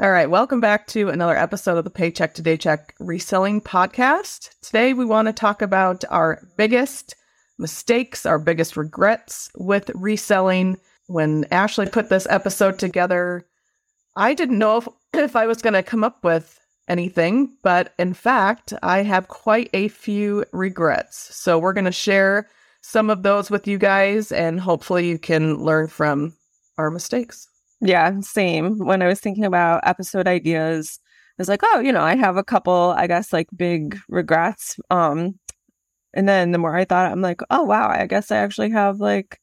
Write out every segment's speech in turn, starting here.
All right, welcome back to another episode of the Paycheck to Daycheck Reselling Podcast. Today, we want to talk about our biggest mistakes, our biggest regrets with reselling. When Ashley put this episode together, I didn't know if, if I was going to come up with anything, but in fact, I have quite a few regrets. So, we're going to share some of those with you guys, and hopefully, you can learn from our mistakes. Yeah, same. When I was thinking about episode ideas, I was like, oh, you know, I have a couple, I guess, like big regrets. Um, and then the more I thought, I'm like, oh wow, I guess I actually have like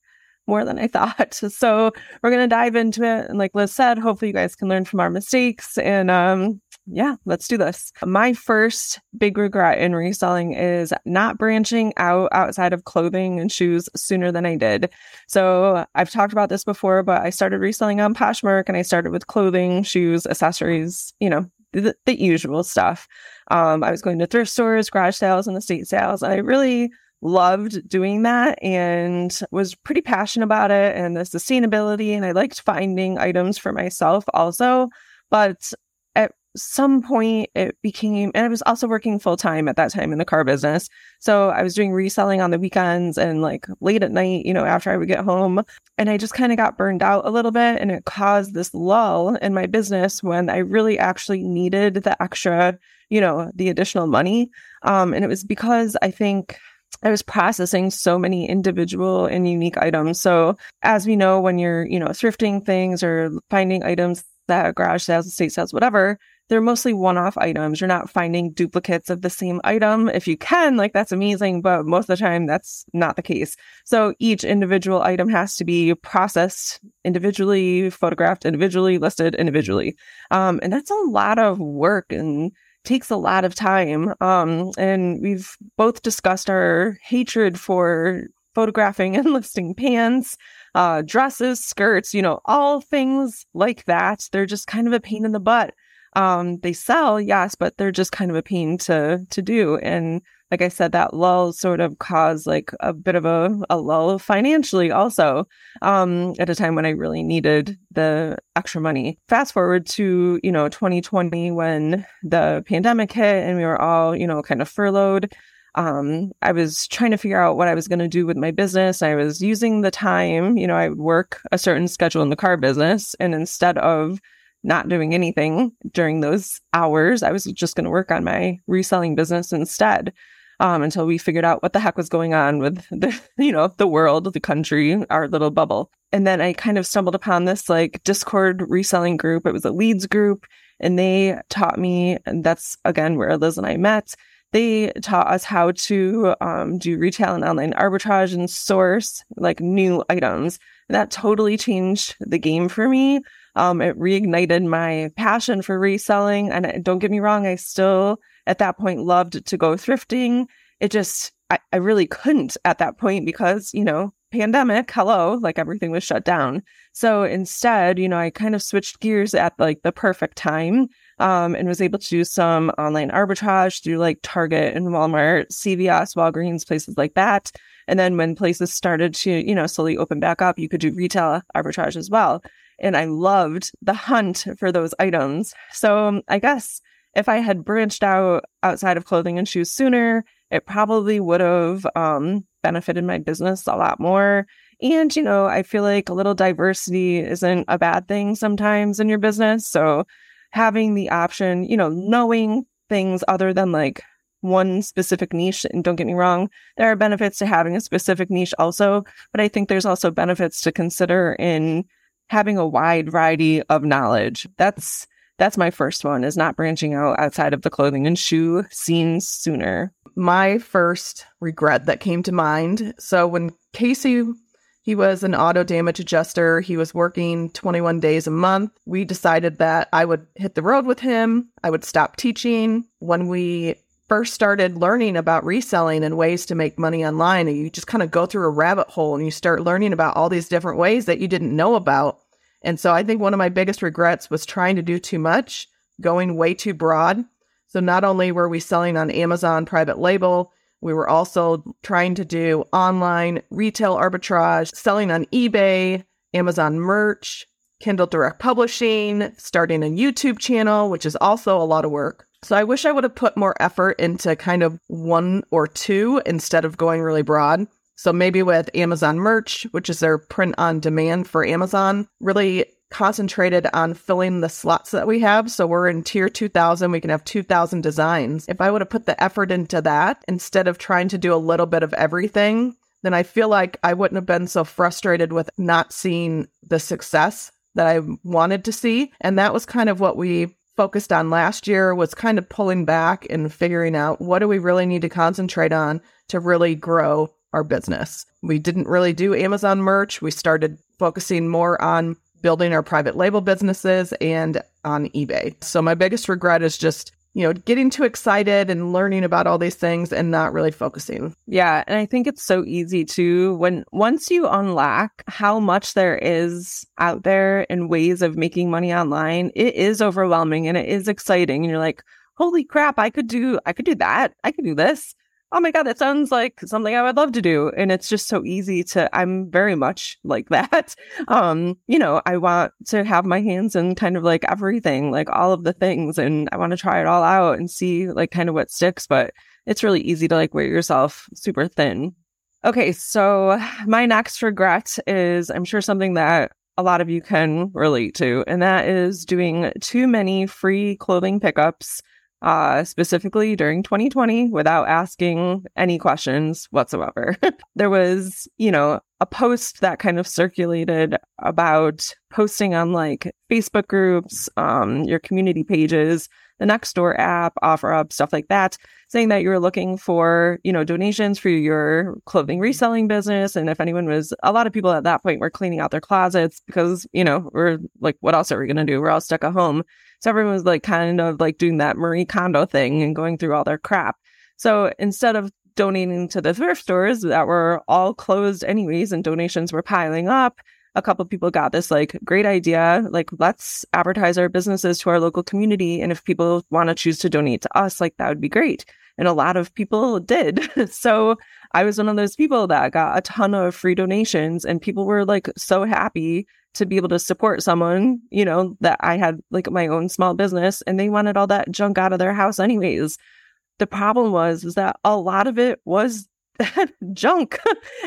more than I thought. So we're gonna dive into it. And like Liz said, hopefully you guys can learn from our mistakes. And um, yeah, let's do this. My first big regret in reselling is not branching out outside of clothing and shoes sooner than I did. So I've talked about this before, but I started reselling on Poshmark and I started with clothing, shoes, accessories, you know, the, the usual stuff. Um, I was going to thrift stores, garage sales, and estate sales. And I really loved doing that and was pretty passionate about it and the sustainability. And I liked finding items for myself also. But some point it became and i was also working full time at that time in the car business. So i was doing reselling on the weekends and like late at night you know after i would get home. And i just kind of got burned out a little bit and it caused this lull in my business when i really actually needed the extra you know the additional money. Um and it was because i think I was processing so many individual and unique items. So, as we know, when you're, you know, thrifting things or finding items that garage sales, estate sales, whatever, they're mostly one off items. You're not finding duplicates of the same item. If you can, like that's amazing, but most of the time that's not the case. So each individual item has to be processed individually, photographed individually, listed individually. Um, and that's a lot of work and takes a lot of time. Um, and we've both discussed our hatred for photographing and listing pants, uh, dresses, skirts, you know, all things like that. They're just kind of a pain in the butt um, they sell, yes, but they're just kind of a pain to to do. And like I said, that lull sort of caused like a bit of a, a lull financially also um, at a time when I really needed the extra money. Fast forward to, you know, 2020 when the pandemic hit and we were all, you know, kind of furloughed. Um, I was trying to figure out what I was going to do with my business. I was using the time, you know, I would work a certain schedule in the car business. And instead of not doing anything during those hours. I was just going to work on my reselling business instead um, until we figured out what the heck was going on with the, you know, the world, the country, our little bubble. And then I kind of stumbled upon this like Discord reselling group. It was a leads group and they taught me, and that's again where Liz and I met. They taught us how to um, do retail and online arbitrage and source like new items. That totally changed the game for me. Um, it reignited my passion for reselling. And don't get me wrong, I still at that point loved to go thrifting. It just, I, I really couldn't at that point because, you know, pandemic, hello, like everything was shut down. So instead, you know, I kind of switched gears at like the perfect time um, and was able to do some online arbitrage through like Target and Walmart, CVS, Walgreens, places like that. And then when places started to, you know, slowly open back up, you could do retail arbitrage as well and I loved the hunt for those items. So um, I guess if I had branched out outside of clothing and shoes sooner, it probably would have um, benefited my business a lot more. And, you know, I feel like a little diversity isn't a bad thing sometimes in your business. So having the option, you know, knowing things other than like one specific niche. And don't get me wrong, there are benefits to having a specific niche also, but I think there's also benefits to consider in having a wide variety of knowledge. That's that's my first one is not branching out outside of the clothing and shoe scene sooner. My first regret that came to mind. So when Casey he was an auto damage adjuster. He was working 21 days a month. We decided that I would hit the road with him. I would stop teaching. When we first started learning about reselling and ways to make money online and you just kind of go through a rabbit hole and you start learning about all these different ways that you didn't know about. And so I think one of my biggest regrets was trying to do too much, going way too broad. So not only were we selling on Amazon private label, we were also trying to do online retail arbitrage, selling on eBay, Amazon merch, Kindle Direct Publishing, starting a YouTube channel, which is also a lot of work. So I wish I would have put more effort into kind of one or two instead of going really broad. So maybe with Amazon merch, which is their print on demand for Amazon, really concentrated on filling the slots that we have. So we're in tier 2000, we can have 2000 designs. If I would have put the effort into that instead of trying to do a little bit of everything, then I feel like I wouldn't have been so frustrated with not seeing the success that I wanted to see. And that was kind of what we focused on last year was kind of pulling back and figuring out what do we really need to concentrate on to really grow our business. We didn't really do Amazon merch. We started focusing more on building our private label businesses and on eBay. So my biggest regret is just you know, getting too excited and learning about all these things and not really focusing. Yeah. And I think it's so easy to when once you unlock how much there is out there in ways of making money online, it is overwhelming and it is exciting. And you're like, holy crap, I could do, I could do that. I could do this oh my god that sounds like something i would love to do. And it's just so easy to i'm very much like that. Um you know i want to have my hands in kind of like everything like all of the things and i want to try it all out and see like kind of what sticks but it's really easy to like wear yourself super thin. Okay so my next regret is i'm sure something that a lot of you can relate to and that is doing too many free clothing pickups uh, specifically during 2020 without asking any questions whatsoever. there was, you know, a post that kind of circulated about posting on like Facebook groups, um, your community pages, the Nextdoor app, OfferUp, stuff like that, saying that you were looking for, you know, donations for your clothing reselling business. And if anyone was, a lot of people at that point were cleaning out their closets because, you know, we're like, what else are we going to do? We're all stuck at home. So everyone was like kind of like doing that Marie Kondo thing and going through all their crap. So instead of donating to the thrift stores that were all closed anyways and donations were piling up, a couple people got this like great idea. Like let's advertise our businesses to our local community and if people want to choose to donate to us like that would be great. And a lot of people did. So i was one of those people that got a ton of free donations and people were like so happy to be able to support someone, you know, that I had like my own small business and they wanted all that junk out of their house anyways. The problem was is that a lot of it was junk.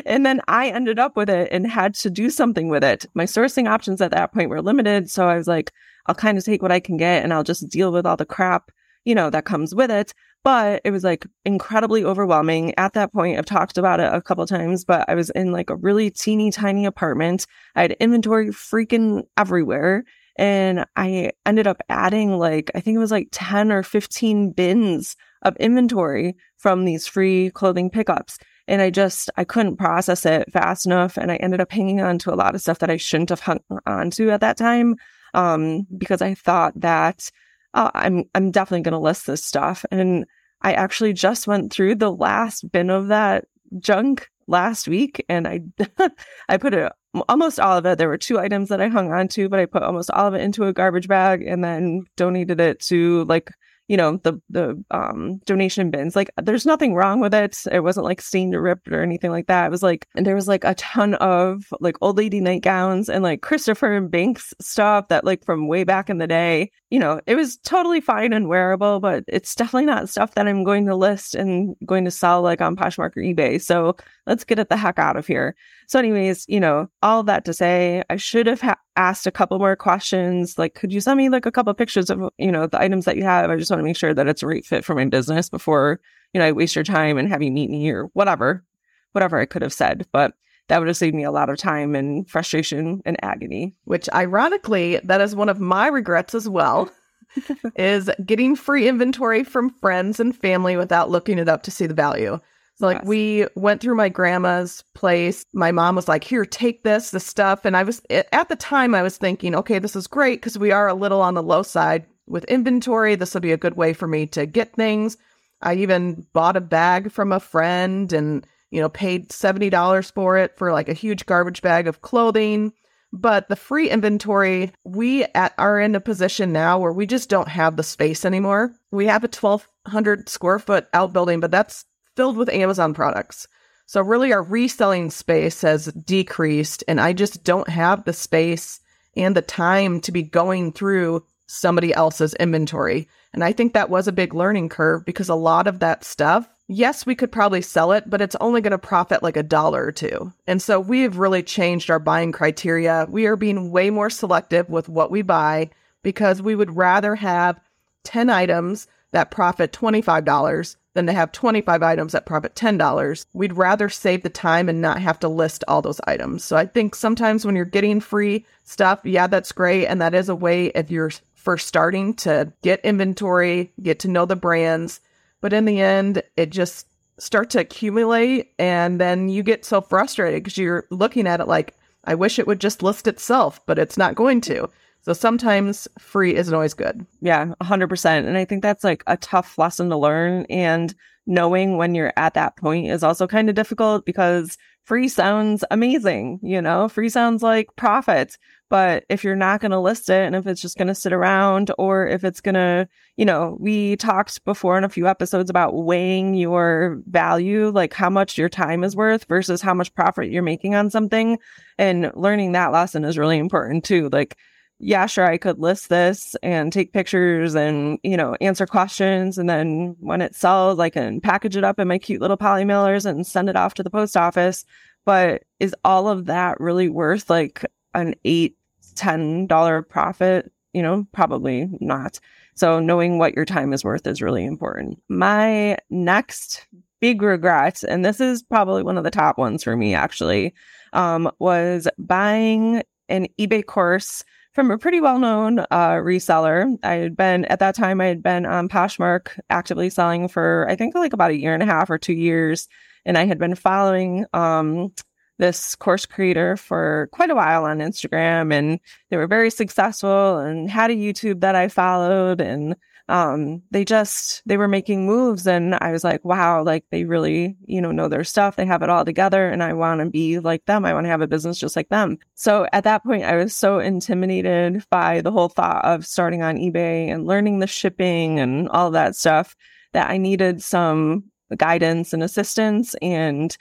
and then I ended up with it and had to do something with it. My sourcing options at that point were limited, so I was like I'll kind of take what I can get and I'll just deal with all the crap, you know, that comes with it. But it was like incredibly overwhelming. At that point, I've talked about it a couple times, but I was in like a really teeny tiny apartment. I had inventory freaking everywhere. And I ended up adding like, I think it was like 10 or 15 bins of inventory from these free clothing pickups. And I just, I couldn't process it fast enough. And I ended up hanging on to a lot of stuff that I shouldn't have hung on to at that time. Um, because I thought that, uh, I'm, I'm definitely going to list this stuff. And I actually just went through the last bin of that junk last week and I I put it almost all of it. There were two items that I hung on to, but I put almost all of it into a garbage bag and then donated it to like you know the the um donation bins. Like there's nothing wrong with it. It wasn't like stained or ripped or anything like that. It was like and there was like a ton of like old lady nightgowns and like christopher and banks stuff that like from way back in the day you know it was totally fine and wearable but it's definitely not stuff that i'm going to list and going to sell like on poshmark or ebay. So let's get it the heck out of here. So anyways you know all that to say i should have ha- asked a couple more questions. Like, could you send me like a couple pictures of, you know, the items that you have? I just want to make sure that it's a right fit for my business before, you know, I waste your time and have you meet me or whatever, whatever I could have said. But that would have saved me a lot of time and frustration and agony. Which ironically, that is one of my regrets as well. is getting free inventory from friends and family without looking it up to see the value. So like we went through my grandma's place. My mom was like, "Here, take this, the stuff." And I was at the time I was thinking, "Okay, this is great because we are a little on the low side with inventory. This will be a good way for me to get things." I even bought a bag from a friend and, you know, paid $70 for it for like a huge garbage bag of clothing. But the free inventory, we at, are in a position now where we just don't have the space anymore. We have a 1200 square foot outbuilding, but that's filled with Amazon products. So really our reselling space has decreased and I just don't have the space and the time to be going through somebody else's inventory. And I think that was a big learning curve because a lot of that stuff, yes, we could probably sell it, but it's only going to profit like a dollar or two. And so we've really changed our buying criteria. We are being way more selective with what we buy because we would rather have 10 items that profit $25 than to have 25 items that profit $10. We'd rather save the time and not have to list all those items. So I think sometimes when you're getting free stuff, yeah, that's great. And that is a way if you're first starting to get inventory, get to know the brands. But in the end, it just starts to accumulate and then you get so frustrated because you're looking at it like, I wish it would just list itself, but it's not going to. So sometimes free isn't always good. Yeah, 100%. And I think that's like a tough lesson to learn. And knowing when you're at that point is also kind of difficult because free sounds amazing. You know, free sounds like profit. But if you're not going to list it and if it's just going to sit around or if it's going to, you know, we talked before in a few episodes about weighing your value, like how much your time is worth versus how much profit you're making on something. And learning that lesson is really important too. Like, yeah, sure, I could list this and take pictures and, you know, answer questions. And then when it sells, I can package it up in my cute little poly mailers and send it off to the post office. But is all of that really worth like an eight, ten dollar profit? You know, probably not. So knowing what your time is worth is really important. My next big regret, and this is probably one of the top ones for me actually, um, was buying an eBay course from a pretty well known uh, reseller. I had been, at that time, I had been on Poshmark actively selling for, I think, like about a year and a half or two years. And I had been following um, this course creator for quite a while on Instagram. And they were very successful and had a YouTube that I followed. And um, they just, they were making moves and I was like, wow, like they really, you know, know their stuff. They have it all together and I want to be like them. I want to have a business just like them. So at that point, I was so intimidated by the whole thought of starting on eBay and learning the shipping and all that stuff that I needed some guidance and assistance and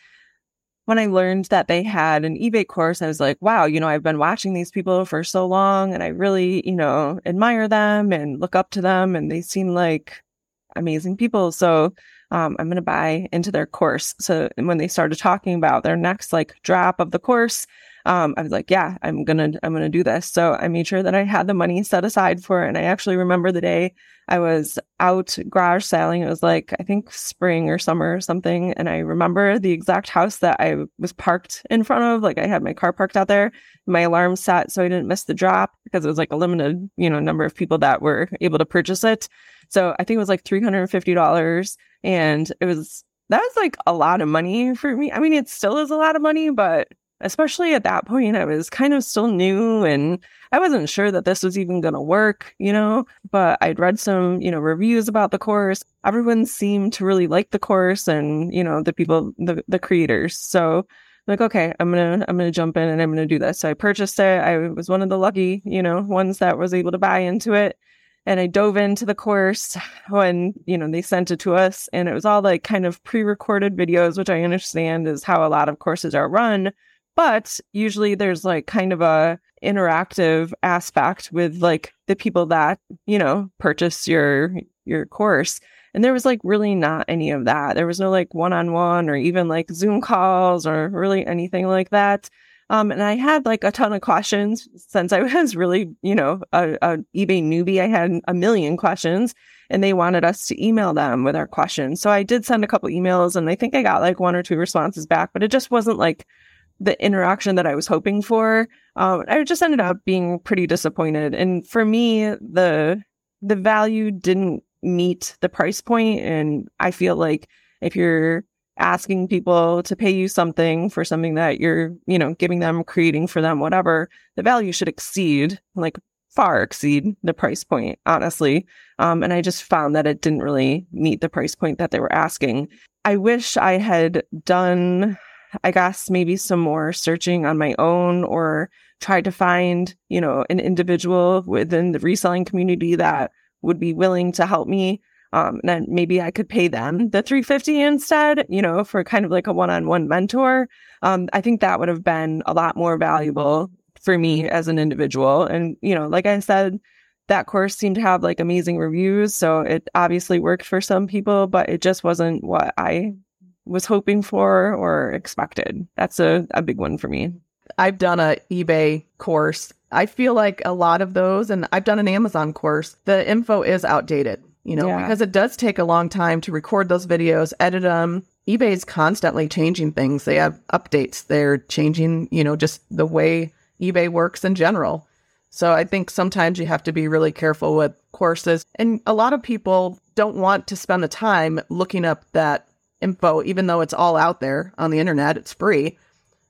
when I learned that they had an eBay course, I was like, wow, you know, I've been watching these people for so long and I really, you know, admire them and look up to them and they seem like amazing people. So um, I'm going to buy into their course. So when they started talking about their next like drop of the course, um, I was like, yeah, I'm gonna, I'm gonna do this. So I made sure that I had the money set aside for it. And I actually remember the day I was out garage selling. It was like, I think spring or summer or something. And I remember the exact house that I was parked in front of. Like I had my car parked out there, my alarm set so I didn't miss the drop because it was like a limited, you know, number of people that were able to purchase it. So I think it was like $350 and it was, that was like a lot of money for me. I mean, it still is a lot of money, but especially at that point, I was kind of still new and I wasn't sure that this was even going to work, you know, but I'd read some, you know, reviews about the course. Everyone seemed to really like the course and, you know, the people, the, the creators. So like, okay, I'm going to, I'm going to jump in and I'm going to do this. So I purchased it. I was one of the lucky, you know, ones that was able to buy into it. And I dove into the course when, you know, they sent it to us and it was all like kind of pre-recorded videos, which I understand is how a lot of courses are run but usually there's like kind of a interactive aspect with like the people that, you know, purchase your your course. And there was like really not any of that. There was no like one-on-one or even like Zoom calls or really anything like that. Um, and I had like a ton of questions since I was really, you know, a, a, eBay newbie. I had a million questions and they wanted us to email them with our questions. So I did send a couple emails and I think I got like one or two responses back, but it just wasn't like the interaction that I was hoping for. Um, I just ended up being pretty disappointed. And for me, the the value didn't meet the price point. And I feel like if you're asking people to pay you something for something that you're, you know, giving them, creating for them, whatever, the value should exceed, like far exceed the price point, honestly. Um, and I just found that it didn't really meet the price point that they were asking. I wish I had done I guess maybe some more searching on my own or tried to find, you know, an individual within the reselling community that would be willing to help me. Um, and then maybe I could pay them the 350 instead, you know, for kind of like a one-on-one mentor. Um, I think that would have been a lot more valuable for me as an individual. And, you know, like I said, that course seemed to have like amazing reviews. So it obviously worked for some people, but it just wasn't what I was hoping for or expected. That's a, a big one for me. I've done a eBay course. I feel like a lot of those, and I've done an Amazon course, the info is outdated, you know, yeah. because it does take a long time to record those videos, edit them. eBay is constantly changing things. They have updates. They're changing, you know, just the way eBay works in general. So I think sometimes you have to be really careful with courses. And a lot of people don't want to spend the time looking up that info, even though it's all out there on the internet, it's free.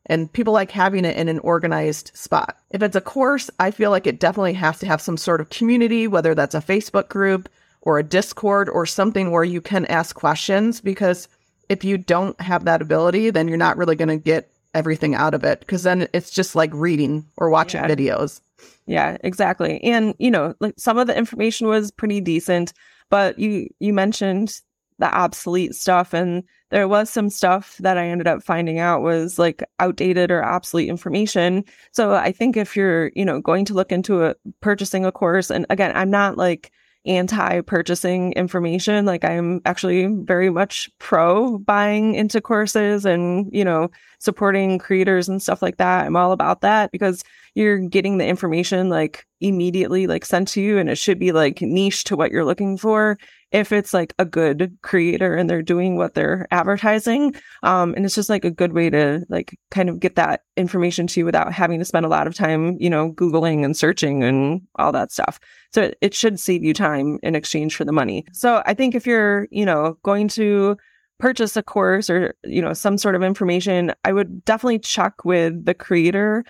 And people like having it in an organized spot. If it's a course, I feel like it definitely has to have some sort of community, whether that's a Facebook group or a Discord or something where you can ask questions. Because if you don't have that ability, then you're not really going to get everything out of it. Because then it's just like reading or watching yeah. videos. Yeah, exactly. And you know, like some of the information was pretty decent, but you you mentioned the obsolete stuff and there was some stuff that I ended up finding out was like outdated or obsolete information. So I think if you're, you know, going to look into a, purchasing a course and again, I'm not like anti purchasing information. Like I'm actually very much pro buying into courses and, you know, supporting creators and stuff like that. I'm all about that because you're getting the information like immediately like sent to you and it should be like niche to what you're looking for if it's like a good creator and they're doing what they're advertising um and it's just like a good way to like kind of get that information to you without having to spend a lot of time you know googling and searching and all that stuff. So it, it should save you time in exchange for the money. So i think if you're you know going to purchase a course or you know some sort of information i would definitely check with the creator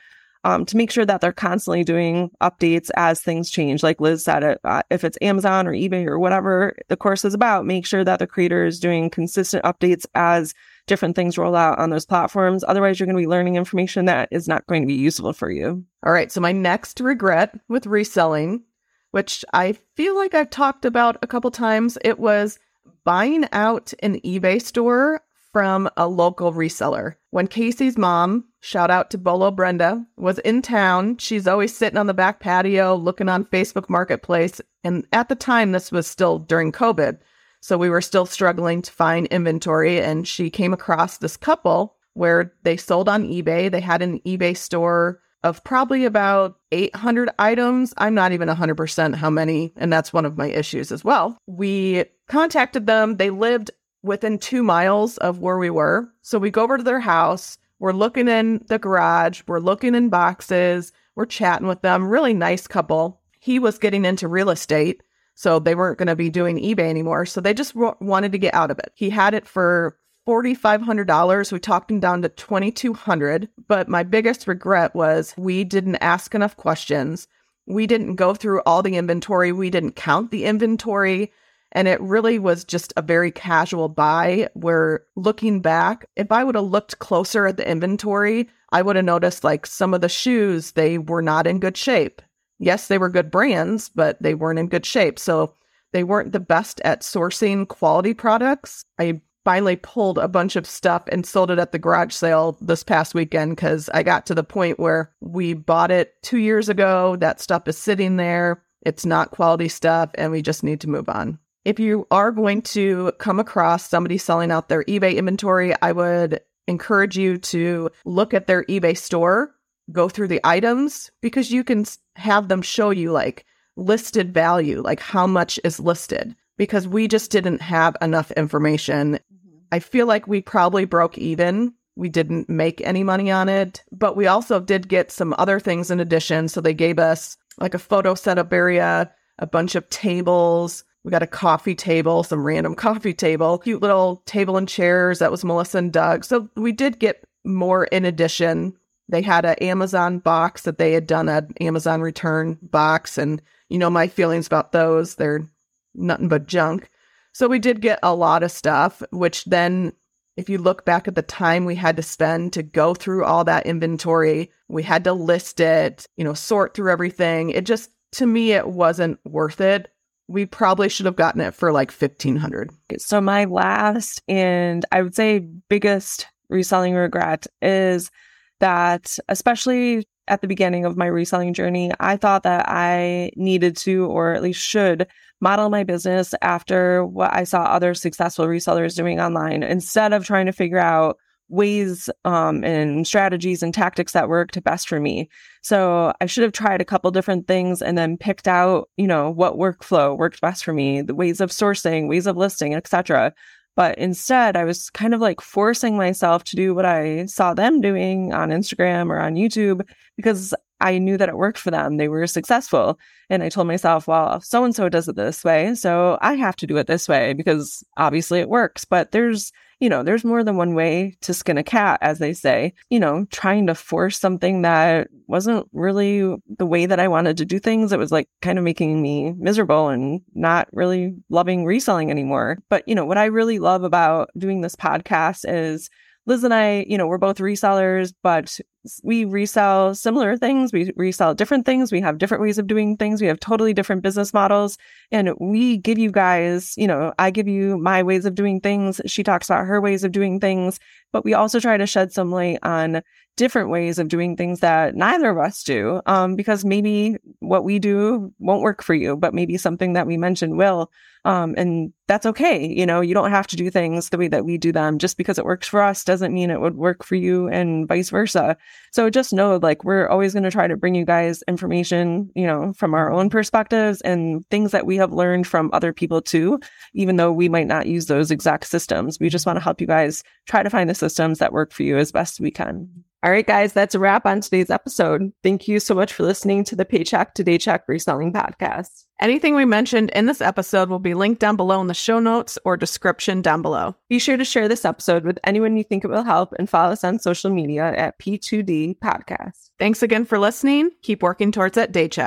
um, to make sure that they're constantly doing updates as things change. Like Liz said, uh, if it's Amazon or eBay or whatever the course is about, make sure that the creator is doing consistent updates as different things roll out on those platforms. Otherwise, you're going to be learning information that is not going to be useful for you. All right. So, my next regret with reselling, which I feel like I've talked about a couple times, it was buying out an eBay store from a local reseller. When Casey's mom, shout out to Bolo Brenda, was in town, she's always sitting on the back patio looking on Facebook Marketplace. And at the time, this was still during COVID. So we were still struggling to find inventory. And she came across this couple where they sold on eBay. They had an eBay store of probably about 800 items. I'm not even 100% how many, and that's one of my issues as well. We contacted them. They lived within two miles of where we were. So we go over to their house. We're looking in the garage. We're looking in boxes. We're chatting with them. Really nice couple. He was getting into real estate. So they weren't going to be doing eBay anymore. So they just w- wanted to get out of it. He had it for $4,500. We talked him down to 2200 But my biggest regret was we didn't ask enough questions. We didn't go through all the inventory. We didn't count the inventory. And it really was just a very casual buy where looking back, if I would have looked closer at the inventory, I would have noticed like some of the shoes, they were not in good shape. Yes, they were good brands, but they weren't in good shape. So they weren't the best at sourcing quality products. I finally pulled a bunch of stuff and sold it at the garage sale this past weekend because I got to the point where we bought it two years ago. That stuff is sitting there. It's not quality stuff, and we just need to move on. If you are going to come across somebody selling out their eBay inventory, I would encourage you to look at their eBay store, go through the items because you can have them show you like listed value, like how much is listed because we just didn't have enough information. Mm-hmm. I feel like we probably broke even. We didn't make any money on it, but we also did get some other things in addition. So they gave us like a photo setup area, a bunch of tables, we got a coffee table, some random coffee table, cute little table and chairs. That was Melissa and Doug. So we did get more in addition. They had an Amazon box that they had done an Amazon return box. And you know my feelings about those. They're nothing but junk. So we did get a lot of stuff, which then, if you look back at the time we had to spend to go through all that inventory, we had to list it, you know, sort through everything. It just, to me, it wasn't worth it we probably should have gotten it for like 1500 so my last and i would say biggest reselling regret is that especially at the beginning of my reselling journey, I thought that I needed to, or at least should, model my business after what I saw other successful resellers doing online instead of trying to figure out ways um, and strategies and tactics that worked best for me. So I should have tried a couple different things and then picked out, you know, what workflow worked best for me, the ways of sourcing, ways of listing, etc. But instead, I was kind of like forcing myself to do what I saw them doing on Instagram or on YouTube because I knew that it worked for them. They were successful. And I told myself, well, so and so does it this way. So I have to do it this way because obviously it works. But there's you know, there's more than one way to skin a cat, as they say. You know, trying to force something that wasn't really the way that I wanted to do things. It was like kind of making me miserable and not really loving reselling anymore. But, you know, what I really love about doing this podcast is Liz and I, you know, we're both resellers, but we resell similar things. We resell different things. We have different ways of doing things. We have totally different business models. And we give you guys, you know, I give you my ways of doing things. She talks about her ways of doing things, but we also try to shed some light on different ways of doing things that neither of us do. Um, because maybe what we do won't work for you, but maybe something that we mentioned will. Um, and that's okay. You know, you don't have to do things the way that we do them. Just because it works for us doesn't mean it would work for you and vice versa. So just know like we're always going to try to bring you guys information, you know, from our own perspectives and things that we have learned from other people too, even though we might not use those exact systems. We just want to help you guys try to find the systems that work for you as best we can. All right, guys, that's a wrap on today's episode. Thank you so much for listening to the Paycheck to Daycheck Reselling Podcast. Anything we mentioned in this episode will be linked down below in the show notes or description down below. Be sure to share this episode with anyone you think it will help and follow us on social media at P2D Podcast. Thanks again for listening. Keep working towards that Daycheck.